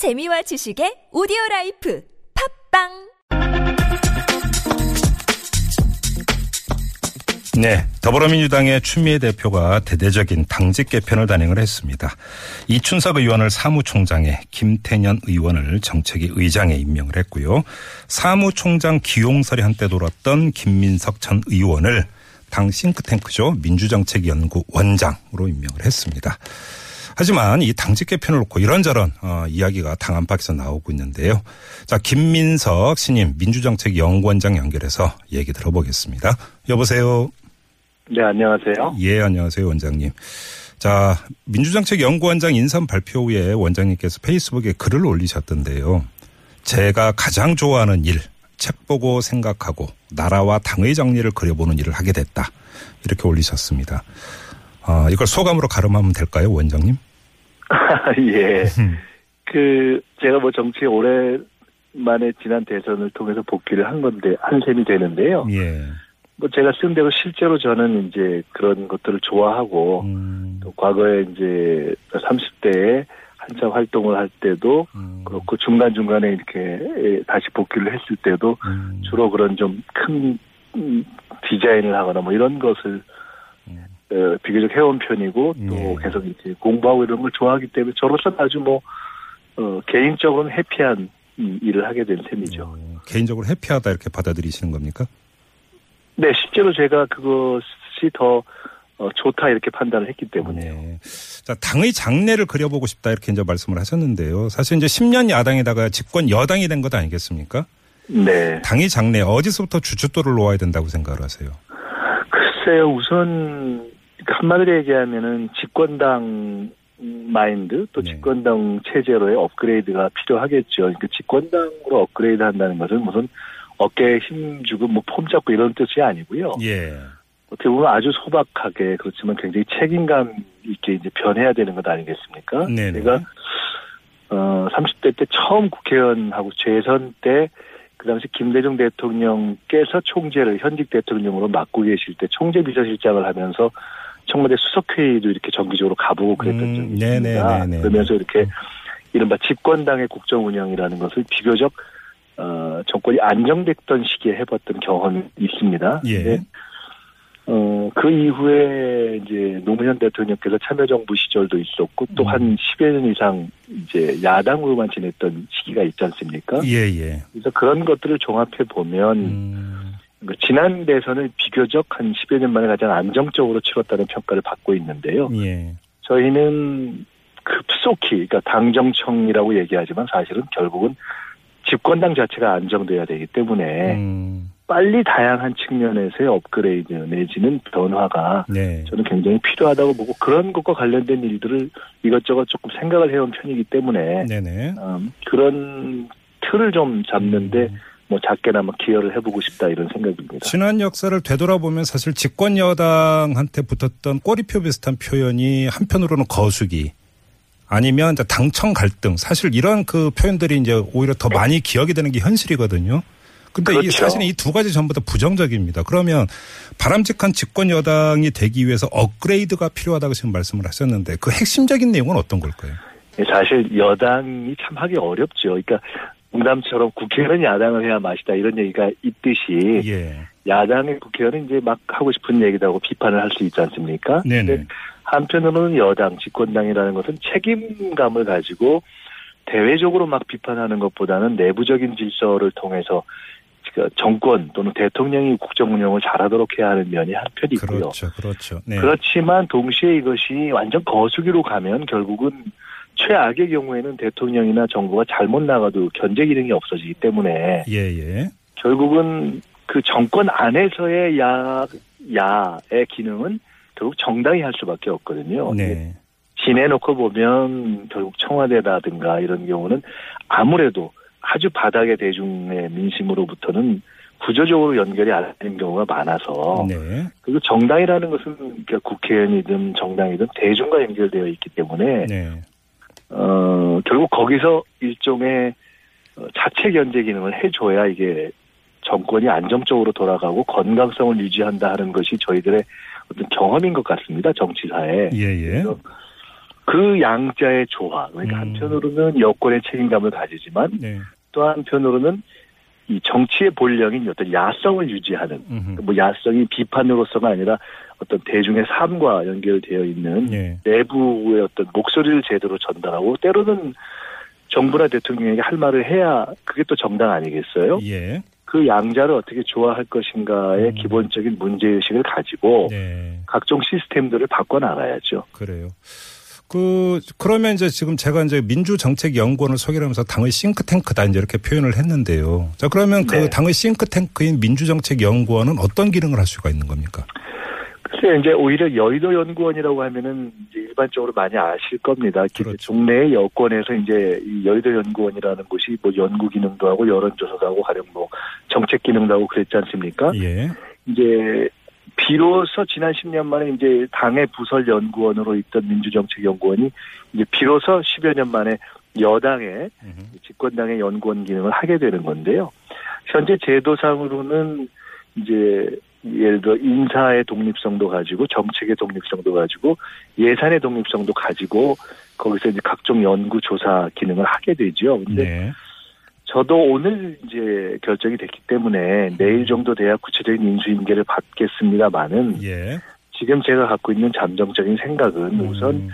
재미와 지식의 오디오 라이프 팟빵 네, 더불어민주당의 추미애 대표가 대대적인 당직 개편을 단행을 했습니다. 이춘석 의원을 사무총장에 김태년 의원을 정책위 의장에 임명을 했고요. 사무총장 기용설이 한때 돌았던 김민석 전 의원을 당 싱크탱크죠 민주정책연구 원장으로 임명을 했습니다. 하지만 이 당직 개편을 놓고 이런저런 어, 이야기가 당 안팎에서 나오고 있는데요. 자 김민석 신임 민주정책 연구원장 연결해서 얘기 들어보겠습니다. 여보세요. 네, 안녕하세요. 예, 안녕하세요, 원장님. 자, 민주정책 연구원장 인선 발표 후에 원장님께서 페이스북에 글을 올리셨던데요. 제가 가장 좋아하는 일, 책 보고 생각하고 나라와 당의 정리를 그려보는 일을 하게 됐다. 이렇게 올리셨습니다. 어, 이걸 소감으로 가름하면 될까요, 원장님? 예. 그, 제가 뭐 정치에 오랜만에 지난 대선을 통해서 복귀를 한 건데, 한 셈이 되는데요. 예. 뭐 제가 쓴 대로 실제로 저는 이제 그런 것들을 좋아하고, 음, 또 과거에 이제 30대에 한참 활동을 할 때도 음, 그렇고 중간 중간에 이렇게 다시 복귀를 했을 때도 음, 주로 그런 좀 큰 디자인을 하거나 뭐 이런 것을 음. 어, 비교적 해온 편이고 또 예. 계속 이제 공부하고 이런 걸 좋아하기 때문에 저로서는 아주 뭐 어, 개인적으로는 해피한 음, 일을 하게 된 셈이죠. 어, 개인적으로 해피하다 이렇게 받아들이시는 겁니까? 네, 실제로 제가 그것이 더 어, 좋다 이렇게 판단을 했기 때문에요. 네. 자, 당의 장래를 그려보고 싶다 이렇게 이제 말씀을 하셨는데요. 사실 이제 10년 야당에다가 집권 여당이 된 것 아니겠습니까? 네. 당의 장래 어디서부터 주춧돌을 놓아야 된다고 생각을 하세요? 글쎄요, 우선 한마디로 얘기하면은 집권당 마인드 또 네. 집권당 체제로의 업그레이드가 필요하겠죠. 그러니까 집권당으로 업그레이드 한다는 것은 무슨 어깨에 힘 주고 뭐 폼 잡고 이런 뜻이 아니고요. 예. 어떻게 보면 아주 소박하게 그렇지만 굉장히 책임감 있게 이제 변해야 되는 것 아니겠습니까? 네네. 제가 어 30대 때 처음 국회의원하고 재선 때 그 당시 김대중 대통령께서 총재를 현직 대통령으로 맡고 계실 때 총재 비서실장을 하면서 청와대 수석회의도 이렇게 정기적으로 가보고 그랬던 음, 적이 있습니다. 네네. 그러면서 이렇게 이른바 집권당의 국정 운영이라는 것을 비교적 어, 정권이 안정됐던 시기에 해봤던 경험이 있습니다. 예. 어, 그 이후에 이제 노무현 대통령께서 참여정부 시절도 있었고 또 음. 한 10여 년 이상 이제 야당으로만 지냈던 시기가 있지 않습니까? 예, 예. 그래서 그런 것들을 종합해 보면 음, 그 지난 대선을 비교적 한 10여 년 만에 가장 안정적으로 치렀다는 평가를 받고 있는데요. 예. 저희는 급속히, 그러니까 당정청이라고 얘기하지만 사실은 결국은 집권당 자체가 안정돼야 되기 때문에 음, 빨리 다양한 측면에서의 업그레이드 내지는 변화가 네. 저는 굉장히 필요하다고 보고 그런 것과 관련된 일들을 이것저것 조금 생각을 해온 편이기 때문에. 음, 그런 틀을 좀 잡는데 음. 뭐 작게나마 기여를 해보고 싶다 이런 생각입니다. 지난 역사를 되돌아보면 사실 집권 여당한테 붙었던 꼬리표 비슷한 표현이 한편으로는 거수기 아니면 당청 갈등 사실 이런 그 표현들이 이제 오히려 더 많이 기억이 되는 게 현실이거든요. 근데 이 그렇죠. 사실은 이 두 가지 전부 다 부정적입니다. 그러면 바람직한 집권 여당이 되기 위해서 업그레이드가 필요하다고 지금 말씀을 하셨는데 그 핵심적인 내용은 어떤 걸까요? 사실 여당이 참 하기 어렵죠. 그러니까 농담처럼 국회의원은 야당을 해야 맛이다 이런 얘기가 있듯이 예. 야당의 국회의원은 이제 막 하고 싶은 얘기다고 비판을 할 수 있지 않습니까? 네네. 한편으로는 여당 집권당이라는 것은 책임감을 가지고 대외적으로 막 비판하는 것보다는 내부적인 질서를 통해서 그 정권 또는 대통령이 국정 운영을 잘하도록 해야 하는 면이 한편 있고요. 그렇죠. 그렇죠. 네. 그렇지만 동시에 이것이 완전 거수기로 가면 결국은 최악의 경우에는 대통령이나 정부가 잘못 나가도 견제 기능이 없어지기 때문에 예, 예. 결국은 그 정권 안에서의 야, 야의 기능은 결국 정당이 할 수밖에 없거든요. 네. 지내놓고 보면 결국 청와대라든가 이런 경우는 아무래도 아주 바닥의 대중의 민심으로부터는 구조적으로 연결이 안 되는 경우가 많아서 네. 그리고 정당이라는 것은 그러니까 국회의원이든 정당이든 대중과 연결되어 있기 때문에 네. 어 결국 거기서 일종의 어, 자체 견제 기능을 해줘야 이게 정권이 안정적으로 돌아가고 건강성을 유지한다 하는 것이 저희들의 어떤 경험인 것 같습니다 정치사에 예, 예. 그 양자의 조화. 그러니까 음. 한편으로는 여권의 책임감을 가지지만 네. 또 한편으로는 이 정치의 본령인 어떤 야성을 유지하는 음흠. 뭐 야성이 비판으로서가 아니라 어떤 대중의 삶과 연결되어 있는 예. 내부의 어떤 목소리를 제대로 전달하고 때로는 정부나 대통령에게 할 말을 해야 그게 또 정당 아니겠어요? 예. 그 양자를 어떻게 조화할 것인가의 음. 기본적인 문제의식을 가지고 네. 각종 시스템들을 바꿔나가야죠. 그래요. 그 그러면 이제 지금 제가 이제 민주정책연구원을 소개를 하면서 당의 싱크탱크다 이제 이렇게 표현을 했는데요. 자 그러면 그 네. 당의 싱크탱크인 민주정책연구원은 어떤 기능을 할 수가 있는 겁니까? 글쎄 이제 오히려 여의도 연구원이라고 하면은 이제 일반적으로 많이 아실 겁니다. 그렇죠. 종래의 여권에서 이제 이 여의도 연구원이라는 곳이 뭐 연구 기능도 하고 여론조사도 하고 가령 뭐 정책 기능도 하고 그랬지 않습니까? 예. 이제 비로소 지난 10년 만에 이제 당의 부설 연구원으로 있던 민주정책연구원이 이제 비로소 10여 년 만에 여당의. 집권당의 연구원 기능을 하게 되는 건데요. 현재 제도상으로는 이제 예를 들어 인사의 독립성도 가지고 정책의 독립성도 가지고 예산의 독립성도 가지고 거기서 이제 각종 연구 조사 기능을 하게 되죠. 근데 네. 저도 오늘 이제 결정이 됐기 때문에 내일 정도 돼야 구체적인 인수인계를 받겠습니다만은 예. 지금 제가 갖고 있는 잠정적인 생각은 우선 음,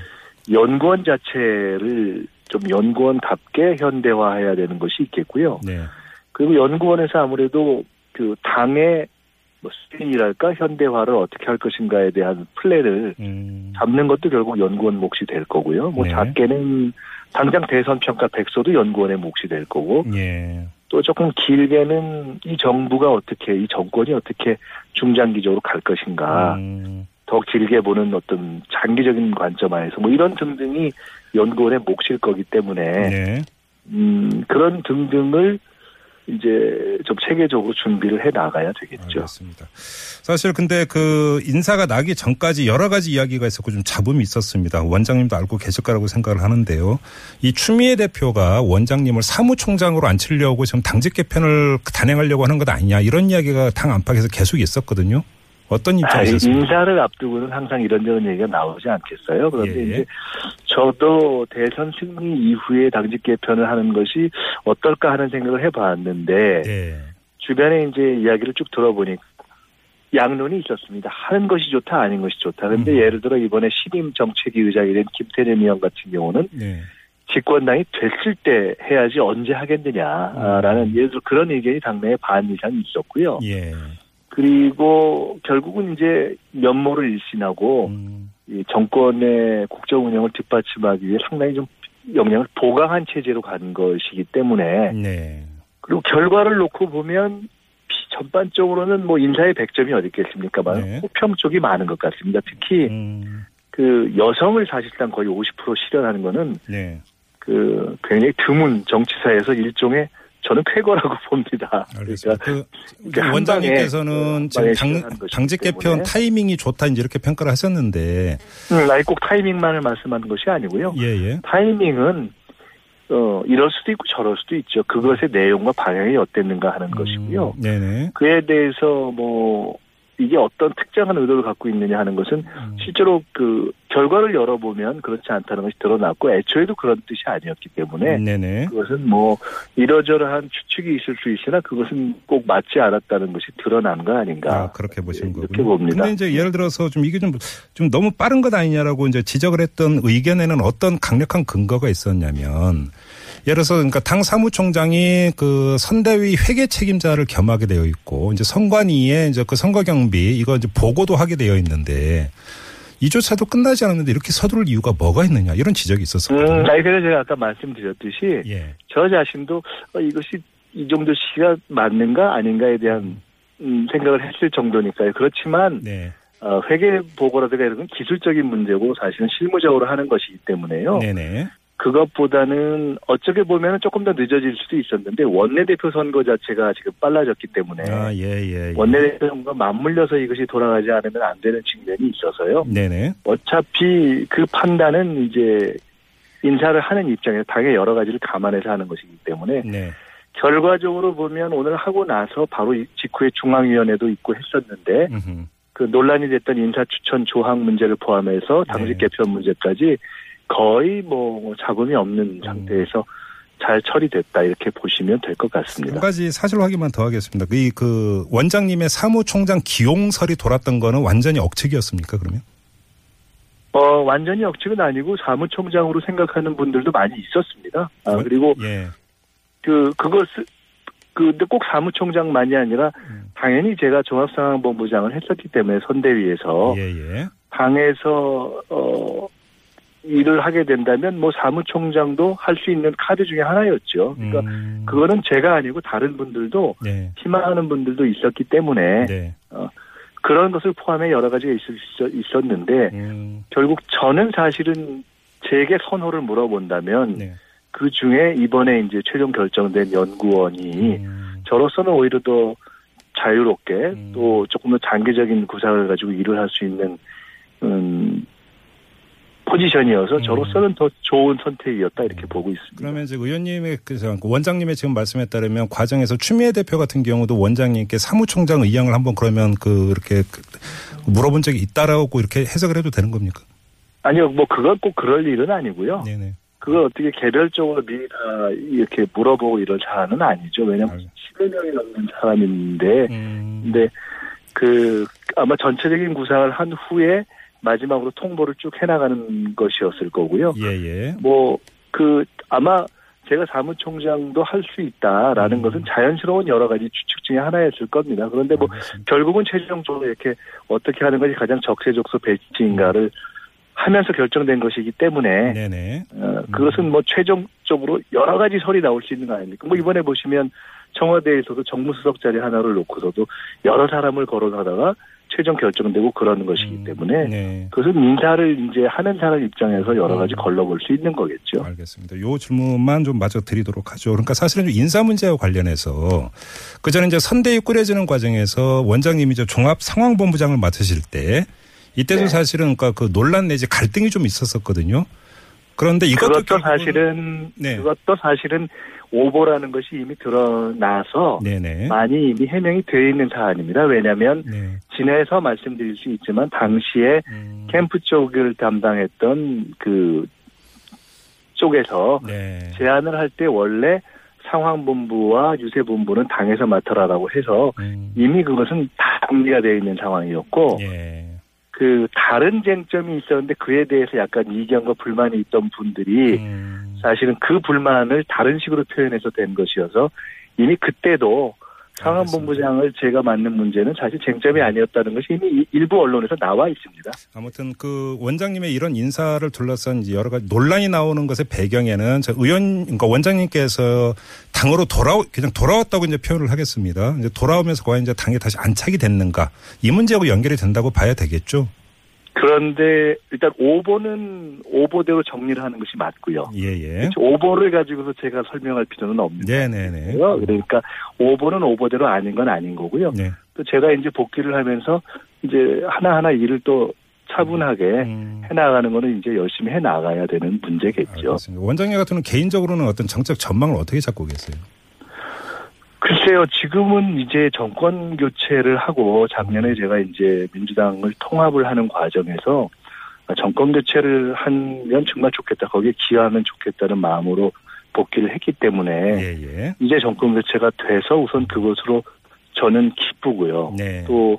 연구원 자체를 좀 연구원답게 현대화해야 되는 것이 있겠고요. 네. 그리고 연구원에서 아무래도 그 당의 뭐 스핀이랄까 현대화를 어떻게 할 것인가에 대한 플랜을 음, 잡는 것도 결국 연구원 몫이 될 거고요. 뭐 네. 작게는 당장 대선 평가 백서도 연구원의 몫이 될 거고 예. 또 조금 길게는 이 정부가 어떻게 이 정권이 어떻게 중장기적으로 갈 것인가 음, 더 길게 보는 어떤 장기적인 관점하에서 뭐 이런 등등이 연구원의 몫일 거기 때문에 네. 음, 그런 등등을 이제 좀 체계적으로 준비를 해 나가야 되겠죠. 알겠습니다. 사실 근데 그 인사가 나기 전까지 여러 가지 이야기가 있었고 좀 잡음이 있었습니다. 원장님도 알고 계실 거라고 생각을 하는데요. 이 추미애 대표가 원장님을 사무총장으로 앉히려고 지금 당직 개편을 단행하려고 하는 것 아니냐 이런 이야기가 당 안팎에서 계속 있었거든요. 어떤 아, 입장이셨습니까? 인사를 앞두고는 항상 이런저런 얘기가 나오지 않겠어요. 그런데 예, 예. 이제 저도 대선 승리 이후에 당직 개편을 하는 것이 어떨까 하는 생각을 해봤는데 네. 주변에 이제 이야기를 쭉 들어보니까 양론이 있었습니다. 하는 것이 좋다, 아닌 것이 좋다. 그런데 음. 예를 들어 이번에 신임 정책위 의장이 된 김태년 의원 같은 경우는 네. 집권당이 됐을 때 해야지 언제 하겠느냐라는 음. 예를 들어 그런 의견이 당내에 반 이상 있었고요. 예. 그리고 결국은 이제 면모를 일신하고 음, 이 정권의 국정 운영을 뒷받침하기 위해 상당히 좀 역량을 보강한 체제로 간 것이기 때문에 네. 그리고 결과를 놓고 보면 비- 전반적으로는 뭐 인사의 100점이 어디 있겠습니까만 네. 호평 쪽이 많은 것 같습니다. 특히 음, 그 여성을 사실상 거의 50% 실현하는 거는 네. 그 굉장히 드문 정치사에서 일종의 저는 쾌거라고 봅니다. 알겠습니다. 그러니까 그한 원장님께서는 방에, 지금 어, 당, 당직 개편 때문에. 타이밍이 좋다 이제 이렇게 평가를 하셨는데 음, 아니 꼭 타이밍만을 말씀하는 것이 아니고요. 예예. 타이밍은 어 이럴 수도 있고 저럴 수도 있죠. 그것의 내용과 방향이 어땠는가 하는 것이고요. 음, 네네. 그에 대해서 뭐 이게 어떤 특정한 의도를 갖고 있느냐 하는 것은 음, 실제로 그 결과를 열어보면 그렇지 않다는 것이 드러났고 애초에도 그런 뜻이 아니었기 때문에 네네. 그것은 뭐 이러저러한 추측이 있을 수 있으나 그것은 꼭 맞지 않았다는 것이 드러난 거 아닌가 아, 그렇게 보시는 이렇게 거군요. 봅니다. 근데 이제 예를 들어서 좀 이게 좀, 좀 너무 빠른 것 아니냐라고 이제 지적을 했던 의견에는 어떤 강력한 근거가 있었냐면 예를 들어서 그러니까 당 사무총장이 그 선대위 회계 책임자를 겸하게 되어 있고 이제 선관위에 이제 그 선거 경비 이거 이제 보고도 하게 되어 있는데 이조차도 끝나지 않았는데 이렇게 서두를 이유가 뭐가 있느냐 이런 지적이 있었거든요. 음, 아니 그래서 제가 아까 말씀드렸듯이 예. 저 자신도 어, 이것이 이 정도 시기가 맞는가 아닌가에 대한 음, 생각을 했을 정도니까요. 그렇지만 네. 어, 회계 보고라든가 이런 건 기술적인 문제고 사실은 실무적으로 하는 것이기 때문에요. 네네. 그것보다는 어떻게 보면 조금 더 늦어질 수도 있었는데 원내대표 선거 자체가 지금 빨라졌기 때문에 아, 예, 예. 예. 원내대표 선거가 맞물려서 이것이 돌아가지 않으면 안 되는 측면이 있어서요. 네네. 어차피 그 판단은 이제 인사를 하는 입장에서 당의 여러 가지를 감안해서 하는 것이기 때문에 네. 결과적으로 보면 오늘 하고 나서 바로 이 직후에 중앙위원회도 있고 했었는데 음흠. 그 논란이 됐던 인사 추천 조항 문제를 포함해서 당직 네. 개편 문제까지 거의 뭐 자금이 없는 상태에서 잘 처리됐다 이렇게 보시면 될것한 같습니다. 가지 사실 확인만 더 하겠습니다. 이 그 원장님의 사무총장 기용설이 돌았던 거는 완전히 억측이었습니까? 그러면? 어 완전히 억측은 아니고 사무총장으로 생각하는 분들도 많이 있었습니다. 아, 원- 그리고 예. 그 그것을 그 근데 꼭 사무총장만이 아니라 음. 당연히 제가 종합상황본부장을 했었기 때문에 선대위에서 예, 예. 당에서 어 일을 하게 된다면 뭐 사무총장도 할 수 있는 카드 중에 하나였죠. 그러니까 음, 그거는 제가 아니고 다른 분들도 네. 희망하는 분들도 있었기 때문에 네. 그런 것을 포함해 여러 가지가 있, 있었는데 음, 결국 저는 사실은 제게 선호를 물어본다면 네. 그 중에 이번에 이제 최종 결정된 연구원이 음, 저로서는 오히려 더 자유롭게 음. 또 조금 더 장기적인 구상을 가지고 일을 할 수 있는 음, 포지션이어서 음. 저로서는 더 좋은 선택이었다 이렇게 음. 보고 있습니다. 그러면 이제 의원님의 그 원장님의 지금 말씀에 따르면 과정에서 추미애 대표 같은 경우도 원장님께 사무총장 의향을 한번 그러면 그 이렇게 그 물어본 적이 있다라고 이렇게 해석을 해도 되는 겁니까? 아니요, 뭐 그건 꼭 그럴 일은 아니고요. 네네. 그걸 어떻게 개별적으로 미리 다 이렇게 물어보고 이럴 사안은 아니죠. 왜냐하면 알겠- 10여 명이 넘는 사람인데, 음, 근데 그 아마 전체적인 구상을 한 후에 마지막으로 통보를 쭉 해나가는 것이었을 거고요. 예, 예. 뭐 그 아마 제가 사무총장도 할 수 있다라는 음. 것은 자연스러운 여러 가지 추측 중에 하나였을 겁니다. 그런데 뭐 알겠습니다. 결국은 최종적으로 이렇게 어떻게 하는 것이 가장 적재적소 배치인가를 하면서 결정된 것이기 때문에 네네. 어, 그것은 뭐 최종적으로 여러 가지 설이 나올 수 있는 거 아닙니까? 뭐 이번에 보시면 청와대에서도 정무수석 자리 하나를 놓고서도 여러 사람을 거론하다가 최종 결정되고 그러는 것이기 음, 때문에 네. 그것은 인사를 이제 하는 사람 입장에서 여러 가지 음. 걸러볼 수 있는 거겠죠. 알겠습니다. 요 질문만 좀 마저 드리도록 하죠. 그러니까 사실은 인사 문제와 관련해서 그 전에 이제 선대위 꾸려지는 과정에서 원장님이 이제 종합 상황본부장을 맡으실 때 이때도 네. 사실은 그러니까 그 논란 내지 갈등이 좀 있었었거든요. 그런데 이것도 그것도 사실은 네. 그것도 사실은 오보라는 것이 이미 드러나서 네네. 많이 이미 해명이 되어 있는 사안입니다. 왜냐하면 네. 진해서 말씀드릴 수 있지만 당시에 음, 캠프 쪽을 담당했던 그 쪽에서 네. 제안을 할 때 원래 상황본부와 유세본부는 당에서 맡아라라고 해서 음, 이미 그것은 다 정리가 되어 있는 상황이었고 예. 그 다른 쟁점이 있었는데 그에 대해서 약간 이견과 불만이 있던 분들이 음, 사실은 그 불만을 다른 식으로 표현해서 된 것이어서 이미 그때도 상황본부장을 제가 맡는 문제는 사실 쟁점이 아니었다는 것이 이미 이- 일부 언론에서 나와 있습니다. 아무튼 그 원장님의 이런 인사를 둘러싼 여러 가지 논란이 나오는 것의 배경에는 저 의원, 그러니까 원장님께서 당으로 돌아 그냥 돌아왔다고 이제 표현을 하겠습니다. 이제 돌아오면서 과연 이제 당에 다시 안착이 됐는가 이 문제하고 연결이 된다고 봐야 되겠죠. 그런데 일단 오보는 오보대로 정리를 하는 것이 맞고요. 예예. 오보를 가지고서 제가 설명할 필요는 없는 네네네. 거예요. 그러니까 오보는 오보대로 아닌 건 아닌 거고요. 네. 또 제가 이제 복귀를 하면서 이제 하나하나 일을 또 차분하게 음, 해나가는 거는 이제 열심히 해나가야 되는 문제겠죠. 알겠습니다. 원장님 같은 경우는 개인적으로는 어떤 정책 전망을 어떻게 잡고 계세요? 글쎄요, 지금은 이제 정권 교체를 하고 작년에 제가 이제 민주당을 통합을 하는 과정에서 정권 교체를 하면 정말 좋겠다. 거기에 기여하면 좋겠다는 마음으로 복귀를 했기 때문에 예 예. 이제 정권 교체가 돼서 우선 그것으로 저는 기쁘고요. 네. 또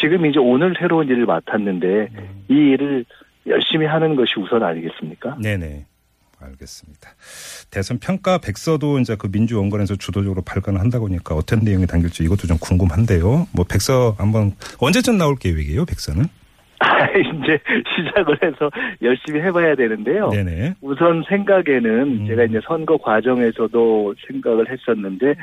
지금 이제 오늘 새로운 일을 맡았는데 음, 이 일을 열심히 하는 것이 우선 아니겠습니까? 네네. 알겠습니다. 대선 평가 백서도 이제 그 민주연구원에서 주도적으로 발간을 한다고 하니까 어떤 내용이 담길지 이것도 좀 궁금한데요. 뭐 백서 한번 언제쯤 나올 계획이에요, 백서는? 이제 시작을 해서 열심히 해봐야 되는데요. 네네. 우선 생각에는 음. 제가 이제 선거 과정에서도 생각을 했었는데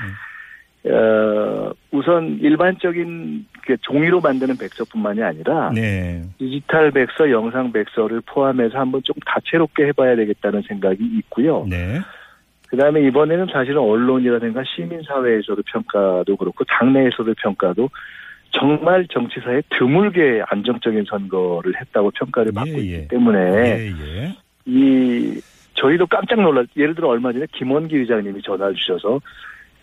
어, 우선 일반적인 그 종이로 만드는 백서뿐만이 아니라 네. 디지털 백서, 영상 백서를 포함해서 한번 좀 다채롭게 해봐야 되겠다는 생각이 있고요. 네. 그다음에 이번에는 사실은 언론이라든가 시민사회에서도 평가도 그렇고 당내에서도 평가도 정말 정치사에 드물게 안정적인 선거를 했다고 평가를 받고 예, 예. 있기 때문에 예, 예. 이 저희도 깜짝 놀랐. 예를 들어 얼마 전에 김원기 의장님이 전화를 주셔서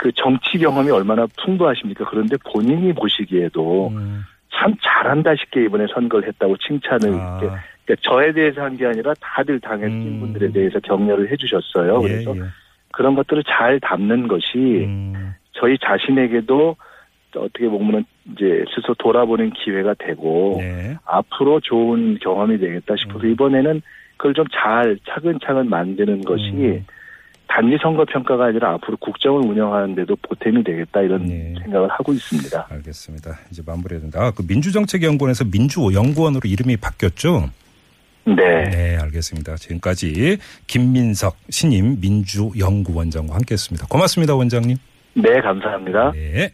그 정치 경험이 얼마나 풍부하십니까? 그런데 본인이 보시기에도 음, 참 잘한다 싶게 이번에 선거를 했다고 칭찬을 아, 그러니까 저에 대해서 한 게 아니라 다들 낀 음. 분들에 대해서 격려를 해주셨어요. 예, 그래서 예. 그런 것들을 잘 담는 것이 음, 저희 자신에게도 어떻게 보면 이제 스스로 돌아보는 기회가 되고 네. 앞으로 좋은 경험이 되겠다 싶어서 음. 이번에는 그걸 좀 잘 차근차근 만드는 것이 음. 단지 선거 평가가 아니라 앞으로 국정을 운영하는데도 보탬이 되겠다 이런 네. 생각을 하고 있습니다. 알겠습니다. 이제 마무리해야 된다. 아, 그 민주정책연구원에서 민주연구원으로 이름이 바뀌었죠? 네. 네, 알겠습니다. 지금까지 김민석 신임 민주연구원장과 함께했습니다. 고맙습니다, 원장님. 네, 감사합니다. 네.